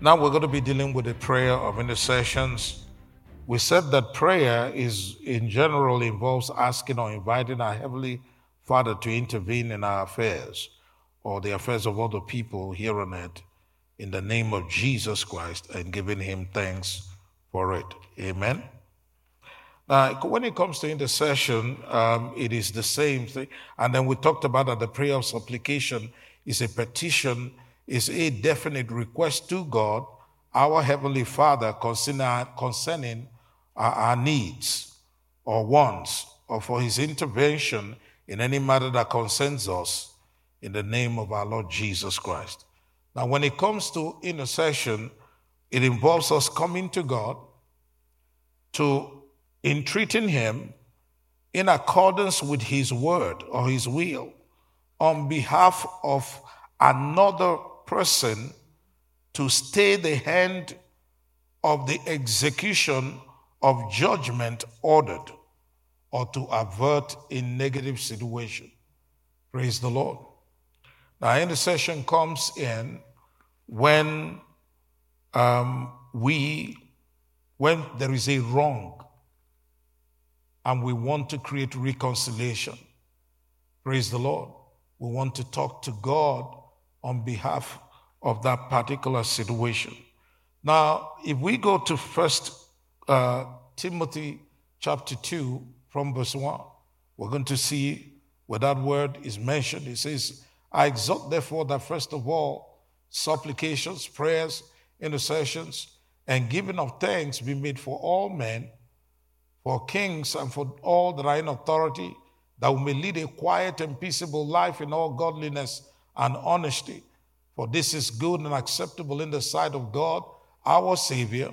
Now we're going to be dealing with the prayer of intercessions. We said that prayer is in general involves asking or inviting our heavenly Father to intervene in our affairs or the affairs of other people here on earth in the name of Jesus Christ and giving him thanks for it. Amen. Now, when it comes to intercession, um, it is the same thing. And then we talked about that the prayer of supplication is a petition is a definite request to God, our Heavenly Father, concerning, our needs or wants, or for His intervention in any matter that concerns us in the name of our Lord Jesus Christ. Now, when it comes to intercession, it involves us coming to God to entreating Him in accordance with His word or His will on behalf of another person to stay the hand of the execution of judgment ordered or to avert a negative situation. Praise the Lord. Now, intercession comes in when um, we, when there is a wrong and we want to create reconciliation. Praise the Lord. We want to talk to God on behalf of that particular situation. Now, if we go to First uh, Timothy chapter 2 from verse 1, we're going to see where that word is mentioned. It says, I exhort, therefore, that first of all, supplications, prayers, intercessions, and giving of thanks be made for all men, for kings, and for all that are in authority, that we may lead a quiet and peaceable life in all godliness and honesty. For this is good and acceptable in the sight of God, our Savior,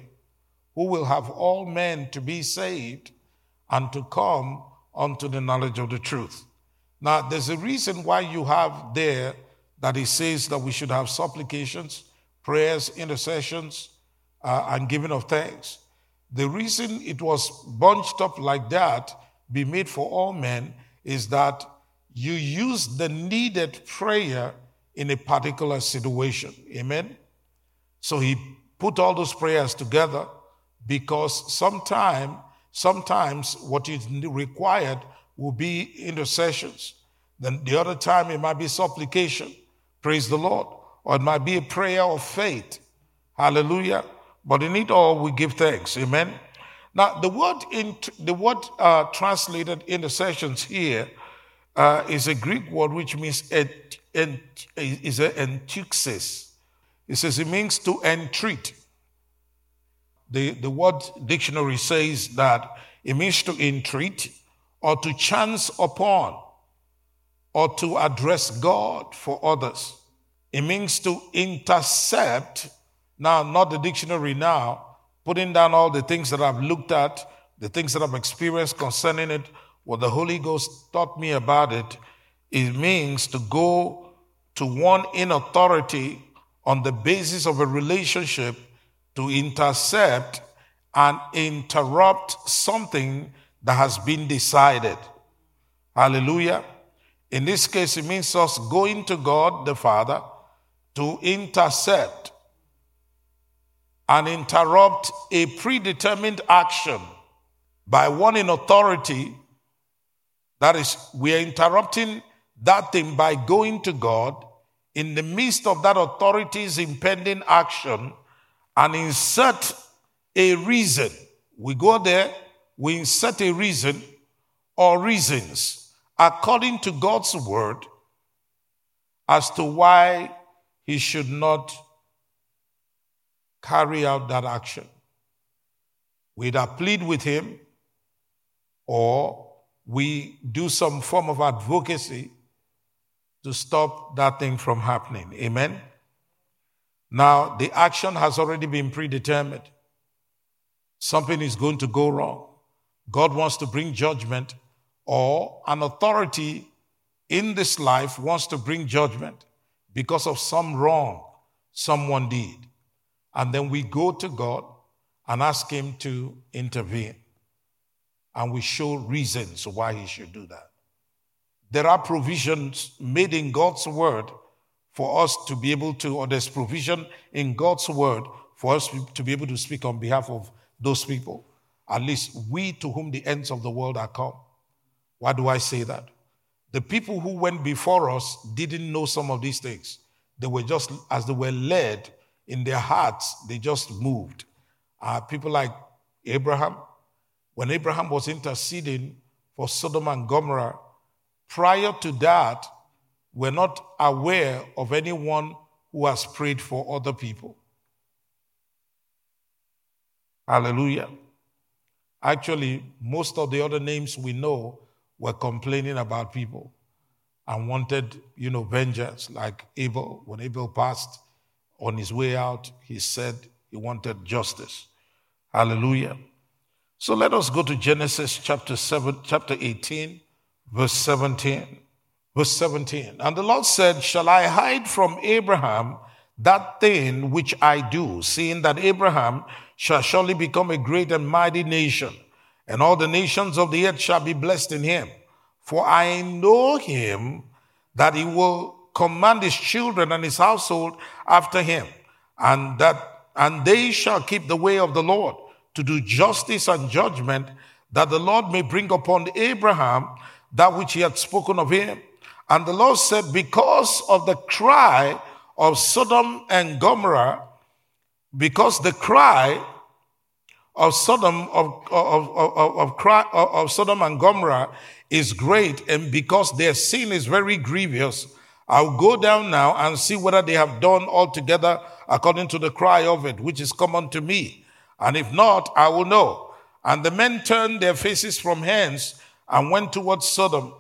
who will have all men to be saved and to come unto the knowledge of the truth. Now, there's a reason why you have there that it says that we should have supplications, prayers, intercessions, uh, and giving of thanks. The reason it was bunched up like that, be made for all men, is that you use the needed prayer in a particular situation. Amen? So he put all those prayers together because sometime, sometimes what is required will be intercessions. Then the other time it might be supplication. Praise the Lord. Or it might be a prayer of faith. Hallelujah. But in it all, we give thanks. Amen. Now, the word in the word uh, translated intercessions here uh, is a Greek word which means et, et, is a. It says it means to entreat. The, the word dictionary says that it means to entreat or to chance upon or to address God for others. It means to intercept. Now, not the dictionary now, putting down all the things that I've looked at, the things that I've experienced concerning it, what the Holy Ghost taught me about it, it means to go to one in authority on the basis of a relationship to intercept and interrupt something that has been decided. Hallelujah. In this case, it means us going to God the Father to intercept and interrupt a predetermined action by one in authority that is, we are interrupting that thing by going to God in the midst of that authority's impending action and insert a reason. We go there, we insert a reason or reasons according to God's word as to why he should not carry out that action. We either plead with him or we do some form of advocacy to stop that thing from happening. Amen? Now, the action has already been predetermined. Something is going to go wrong. God wants to bring judgment, or an authority in this life wants to bring judgment because of some wrong someone did. And then we go to God and ask Him to intervene and we show reasons why he should do that. There are provisions made in God's word for us to be able to, or there's provision in God's word for us to be able to speak on behalf of those people. At least we to whom the ends of the world are come. Why do I say that? The people who went before us didn't know some of these things. They were just, as they were led in their hearts, they just moved. Uh, people like Abraham, when Abraham was interceding for Sodom and Gomorrah, prior to that, we're not aware of anyone who has prayed for other people. Hallelujah. Actually, most of the other names we know were complaining about people and wanted, you know, vengeance, like Abel. When Abel passed on his way out, he said he wanted justice. Hallelujah. So let us go to Genesis chapter 7, chapter 18, verse 17. Verse 17. And the Lord said, Shall I hide from Abraham that thing which I do, seeing that Abraham shall surely become a great and mighty nation, and all the nations of the earth shall be blessed in him. For I know him that he will command his children and his household after him, and that and they shall keep the way of the Lord to do justice and judgment, that the Lord may bring upon Abraham that which he had spoken of him. And the Lord said, Because of the cry of Sodom and Gomorrah, because the cry of Sodom of, of, of, of, cry, of Sodom and Gomorrah is great, and because their sin is very grievous, I'll go down now and see whether they have done altogether according to the cry of it, which is common to me. And if not, I will know. And the men turned their faces from hence and went towards Sodom.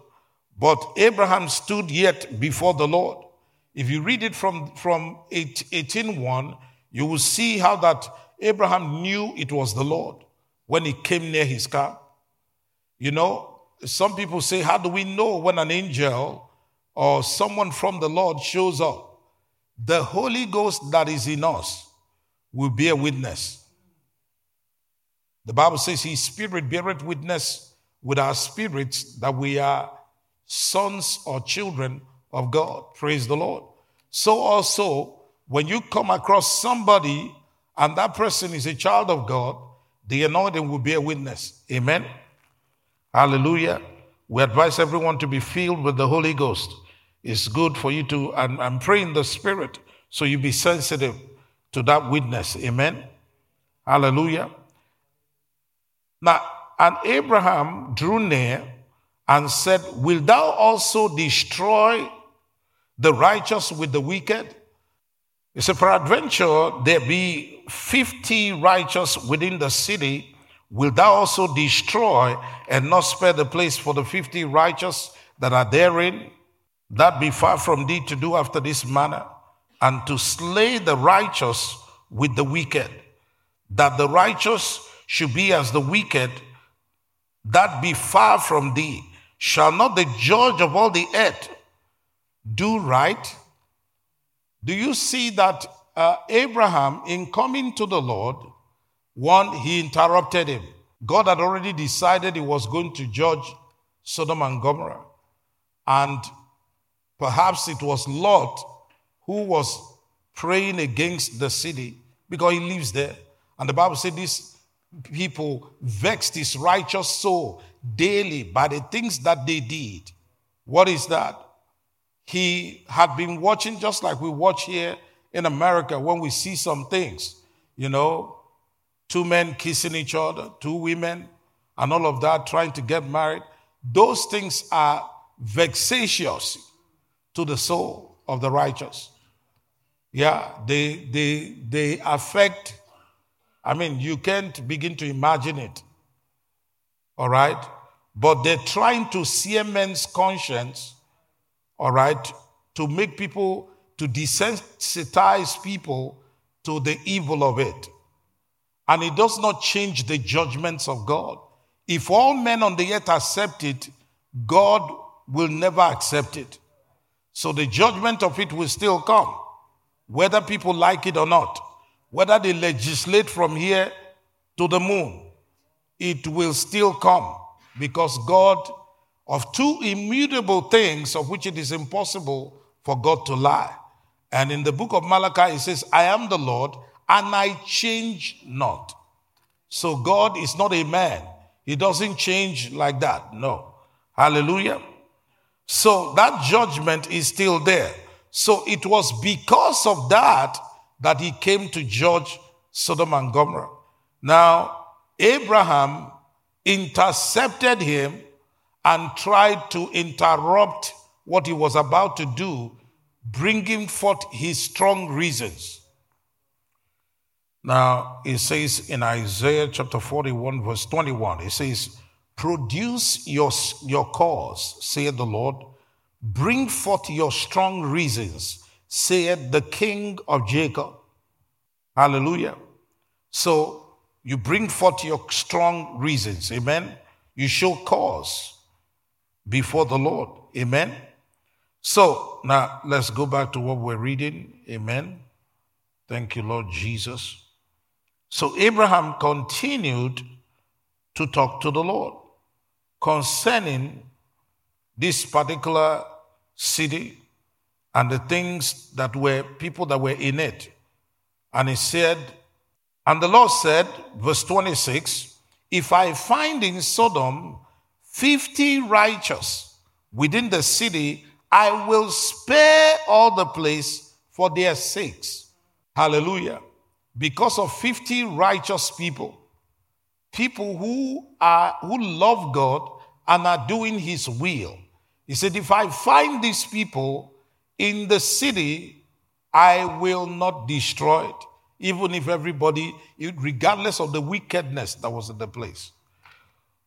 But Abraham stood yet before the Lord. If you read it from, from 18.1, you will see how that Abraham knew it was the Lord when he came near his camp. You know, some people say, How do we know when an angel or someone from the Lord shows up? The Holy Ghost that is in us will bear witness. The Bible says, His Spirit beareth witness with our spirits that we are sons or children of God. Praise the Lord. So also, when you come across somebody and that person is a child of God, the anointing will be a witness. Amen. Hallelujah. We advise everyone to be filled with the Holy Ghost. It's good for you to and, and pray in the Spirit so you be sensitive to that witness. Amen. Hallelujah. Now, and Abraham drew near and said, Will thou also destroy the righteous with the wicked? He said, Peradventure there be fifty righteous within the city. Will thou also destroy and not spare the place for the fifty righteous that are therein? That be far from thee to do after this manner, and to slay the righteous with the wicked, that the righteous should be as the wicked, that be far from thee. Shall not the judge of all the earth do right? Do you see that uh, Abraham, in coming to the Lord, one, he interrupted him. God had already decided he was going to judge Sodom and Gomorrah. And perhaps it was Lot who was praying against the city because he lives there. And the Bible said these people vexed his righteous soul daily by the things that they did. What is that? He had been watching just like we watch here in America when we see some things, you know, two men kissing each other, two women, and all of that, trying to get married. Those things are vexatious to the soul of the righteous. Yeah, they, they, they affect, I mean, you can't begin to imagine it. All right? But they're trying to sear men's conscience, all right, to make people, to desensitize people to the evil of it. And it does not change the judgments of God. If all men on the earth accept it, God will never accept it. So the judgment of it will still come, whether people like it or not. Whether they legislate from here to the moon, it will still come because God, of two immutable things of which it is impossible for God to lie. And in the book of Malachi, it says, I am the Lord and I change not. So God is not a man. He doesn't change like that. No. Hallelujah. So that judgment is still there. So it was because of that that he came to judge Sodom and Gomorrah. Now, Abraham intercepted him and tried to interrupt what he was about to do, bringing forth his strong reasons. Now, it says in Isaiah chapter 41, verse 21, it says, Produce your, your cause, saith the Lord. Bring forth your strong reasons, saith the King of Jacob. Hallelujah. So you bring forth your strong reasons. Amen. You show cause before the Lord. Amen. So now let's go back to what we're reading. Amen. Thank you, Lord Jesus. So Abraham continued to talk to the Lord concerning this particular city and the things that were people that were in it. And he said, and the Lord said, verse 26, if I find in Sodom 50 righteous within the city, I will spare all the place for their sakes. Hallelujah. Because of 50 righteous people, people who are who love God and are doing his will. He said, If I find these people in the city, I will not destroy it, even if everybody, regardless of the wickedness that was in the place.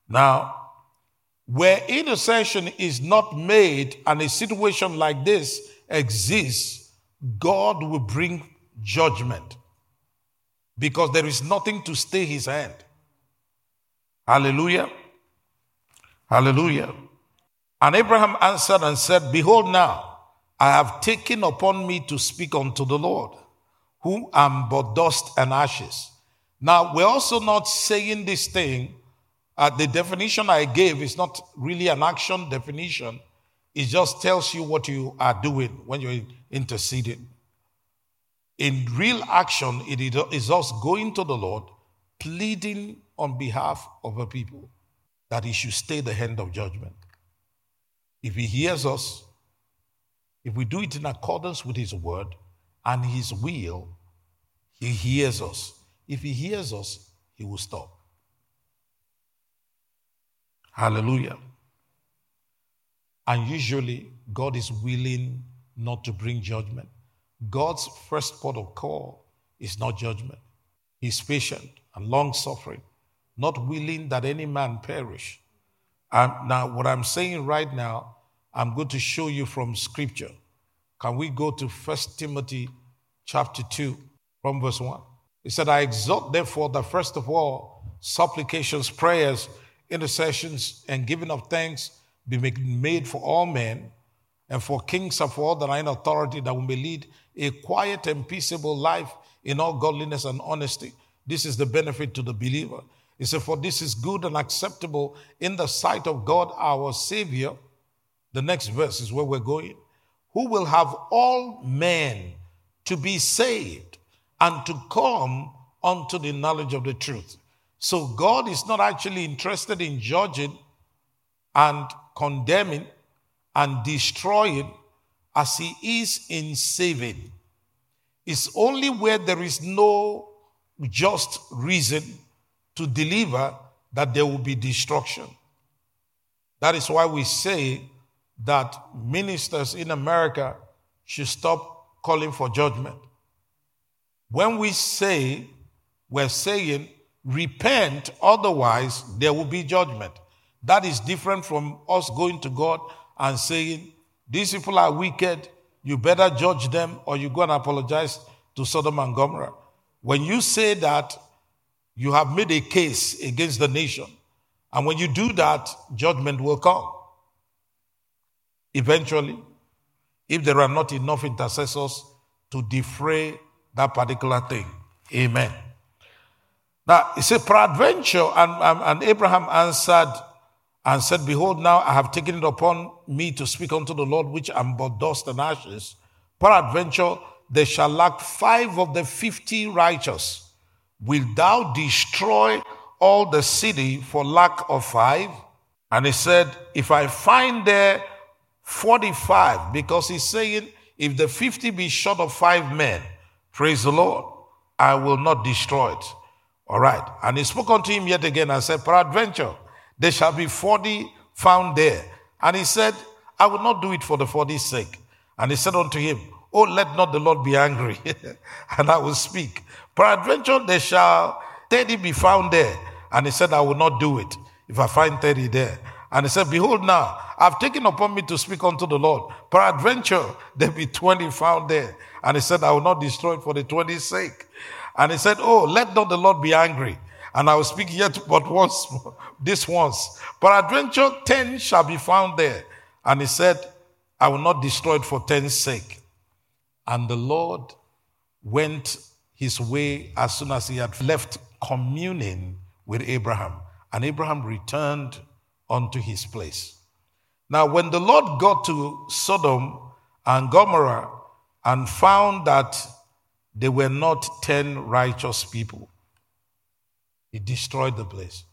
Now, where intercession is not made and a situation like this exists, God will bring judgment because there is nothing to stay his hand. Hallelujah. Hallelujah. And Abraham answered and said, Behold, now I have taken upon me to speak unto the Lord, who am but dust and ashes. Now, we're also not saying this thing. Uh, the definition I gave is not really an action definition, it just tells you what you are doing when you're interceding. In real action, it is us going to the Lord, pleading on behalf of a people that he should stay the hand of judgment. If he hears us, if we do it in accordance with his word and his will, he hears us. If he hears us, he will stop. Hallelujah. And usually, God is willing not to bring judgment. God's first port of call is not judgment. He's patient and long suffering not willing that any man perish. And now, what I'm saying right now, I'm going to show you from scripture. Can we go to First Timothy chapter 2 from verse 1? He said, I exhort therefore that first of all, supplications, prayers, intercessions, and giving of thanks be made for all men and for kings and for all that are in authority that we may lead a quiet and peaceable life in all godliness and honesty. This is the benefit to the believer. He said, For this is good and acceptable in the sight of God our Savior. The next verse is where we're going. Who will have all men to be saved and to come unto the knowledge of the truth. So God is not actually interested in judging and condemning and destroying as he is in saving. It's only where there is no just reason to deliver that there will be destruction. That is why we say that ministers in America should stop calling for judgment. When we say, we're saying, repent, otherwise there will be judgment. That is different from us going to God and saying, these people are wicked, you better judge them or you go and apologize to Sodom and Gomorrah. When you say that, you have made a case against the nation. And when you do that, judgment will come. Eventually, if there are not enough intercessors to defray that particular thing. Amen. Now, it said, Peradventure, and, and, Abraham answered and said, Behold, now I have taken it upon me to speak unto the Lord, which am but dust and ashes. peradventure there shall lack five of the fifty righteous. Will thou destroy all the city for lack of five? And he said, If I find there 45, because he's saying, If the 50 be short of five men, praise the Lord, I will not destroy it. All right. And he spoke unto him yet again and said, Peradventure, there shall be 40 found there. And he said, I will not do it for the 40's sake. And he said unto him, Oh, let not the Lord be angry, and I will speak. Peradventure, there shall 30 be found there. And he said, I will not do it if I find 30 there. And he said, Behold, now I've taken upon me to speak unto the Lord. Peradventure, there be 20 found there. And he said, I will not destroy it for the 20's sake. And he said, Oh, let not the Lord be angry. And I will speak yet but once, this once. Peradventure, 10 shall be found there. And he said, I will not destroy it for 10's sake. And the Lord went his way as soon as he had left communing with Abraham. And Abraham returned unto his place. Now, when the Lord got to Sodom and Gomorrah and found that they were not 10 righteous people, he destroyed the place.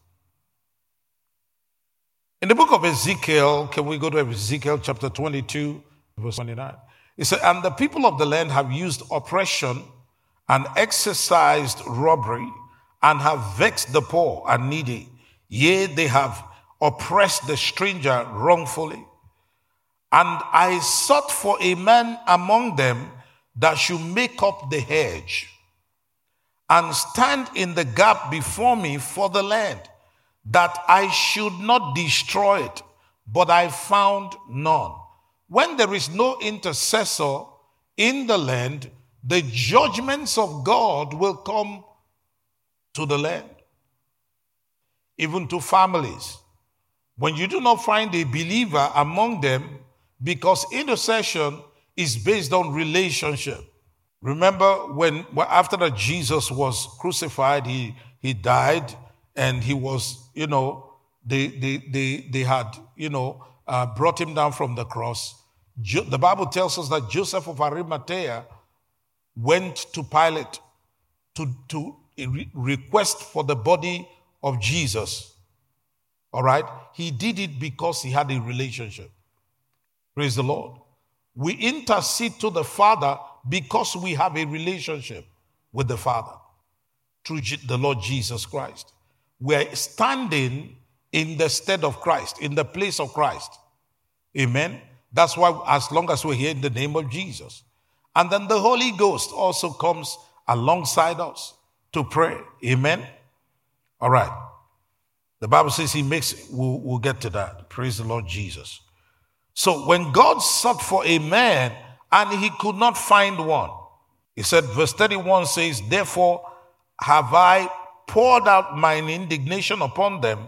In the book of Ezekiel, can we go to Ezekiel chapter 22, verse 29? He said, And the people of the land have used oppression and exercised robbery and have vexed the poor and needy. Yea, they have oppressed the stranger wrongfully. And I sought for a man among them that should make up the hedge and stand in the gap before me for the land, that I should not destroy it. But I found none. When there is no intercessor in the land, the judgments of God will come to the land, even to families. When you do not find a believer among them, because intercession is based on relationship. Remember when after that Jesus was crucified, he, he died and he was, you know, they, they, they, they had, you know, uh, brought him down from the cross. Jo- the Bible tells us that Joseph of Arimathea went to Pilate to, to re- request for the body of Jesus. All right? He did it because he had a relationship. Praise the Lord. We intercede to the Father because we have a relationship with the Father through the Lord Jesus Christ. We're standing in the stead of Christ, in the place of Christ. Amen. That's why, as long as we're here in the name of Jesus. And then the Holy Ghost also comes alongside us to pray. Amen. All right. The Bible says he makes, we'll, we'll get to that. Praise the Lord Jesus. So when God sought for a man and he could not find one, he said, verse 31 says, Therefore have I poured out mine indignation upon them,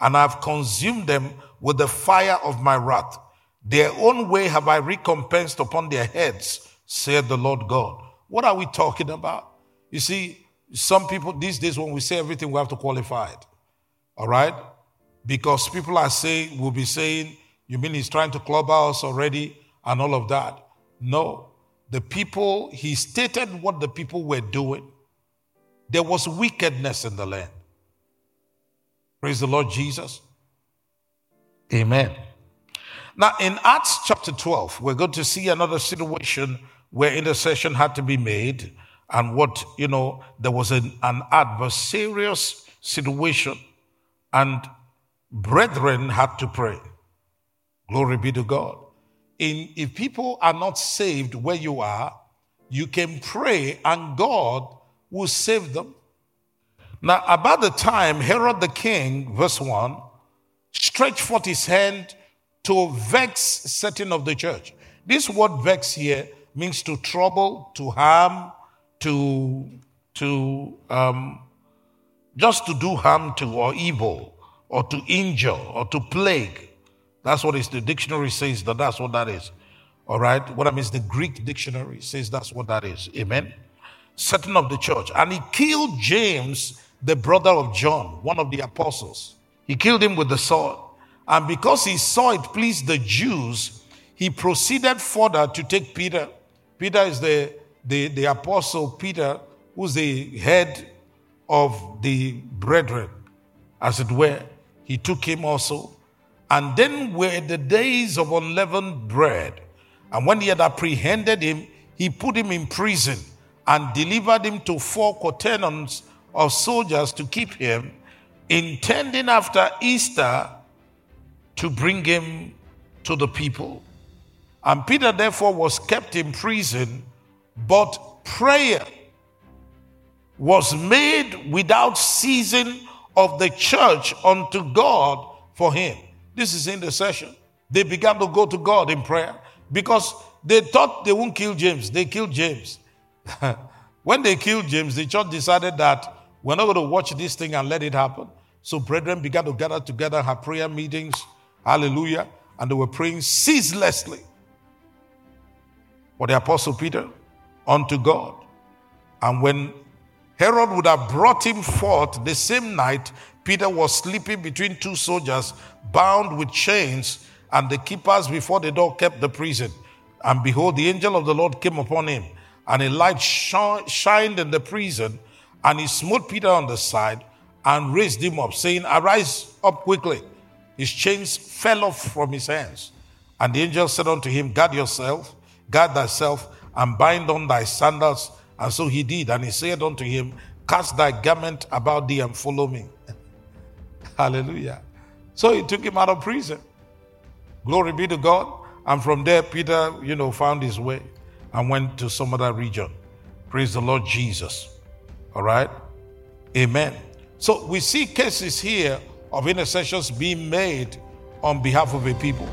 and I've consumed them with the fire of my wrath. Their own way have I recompensed upon their heads, said the Lord God. What are we talking about? You see, some people these days, when we say everything, we have to qualify it. All right? Because people are saying, will be saying, you mean he's trying to club us already and all of that? No. The people, he stated what the people were doing. There was wickedness in the land. Praise the Lord Jesus. Amen. Now, in Acts chapter 12, we're going to see another situation where intercession had to be made and what, you know, there was an, an adversarious situation and brethren had to pray. Glory be to God. In, if people are not saved where you are, you can pray and God will save them. Now, about the time Herod the king, verse 1, stretched forth his hand to vex certain of the church. This word vex here means to trouble, to harm, to, to um, just to do harm to or evil or to injure or to plague. That's what is the dictionary says that that's what that is. All right. What I mean is the Greek dictionary says that's what that is. Amen. Setting of the church. And he killed James, the brother of John, one of the apostles. He killed him with the sword. And because he saw it pleased the Jews, he proceeded further to take Peter Peter is the, the, the apostle Peter, who's the head of the brethren, as it were. He took him also. And then were the days of unleavened bread. And when he had apprehended him, he put him in prison and delivered him to four quaternions of soldiers to keep him, intending after Easter to bring him to the people. And Peter, therefore, was kept in prison, but prayer was made without ceasing of the church unto God for him. This is intercession. They began to go to God in prayer because they thought they won't kill James. They killed James. when they killed James, the church decided that we're not going to watch this thing and let it happen. So brethren began to gather together, have prayer meetings. Hallelujah. And they were praying ceaselessly for the apostle Peter unto God. And when Herod would have brought him forth the same night, Peter was sleeping between two soldiers, bound with chains, and the keepers before the door kept the prison. And behold, the angel of the Lord came upon him, and a light shined in the prison, and he smote Peter on the side and raised him up, saying, Arise up quickly. His chains fell off from his hands. And the angel said unto him, Guard yourself, guard thyself, and bind on thy sandals. And so he did. And he said unto him, Cast thy garment about thee and follow me. Hallelujah. So he took him out of prison. Glory be to God. And from there, Peter, you know, found his way and went to some other region. Praise the Lord Jesus. All right? Amen. So we see cases here of intercessions being made on behalf of a people.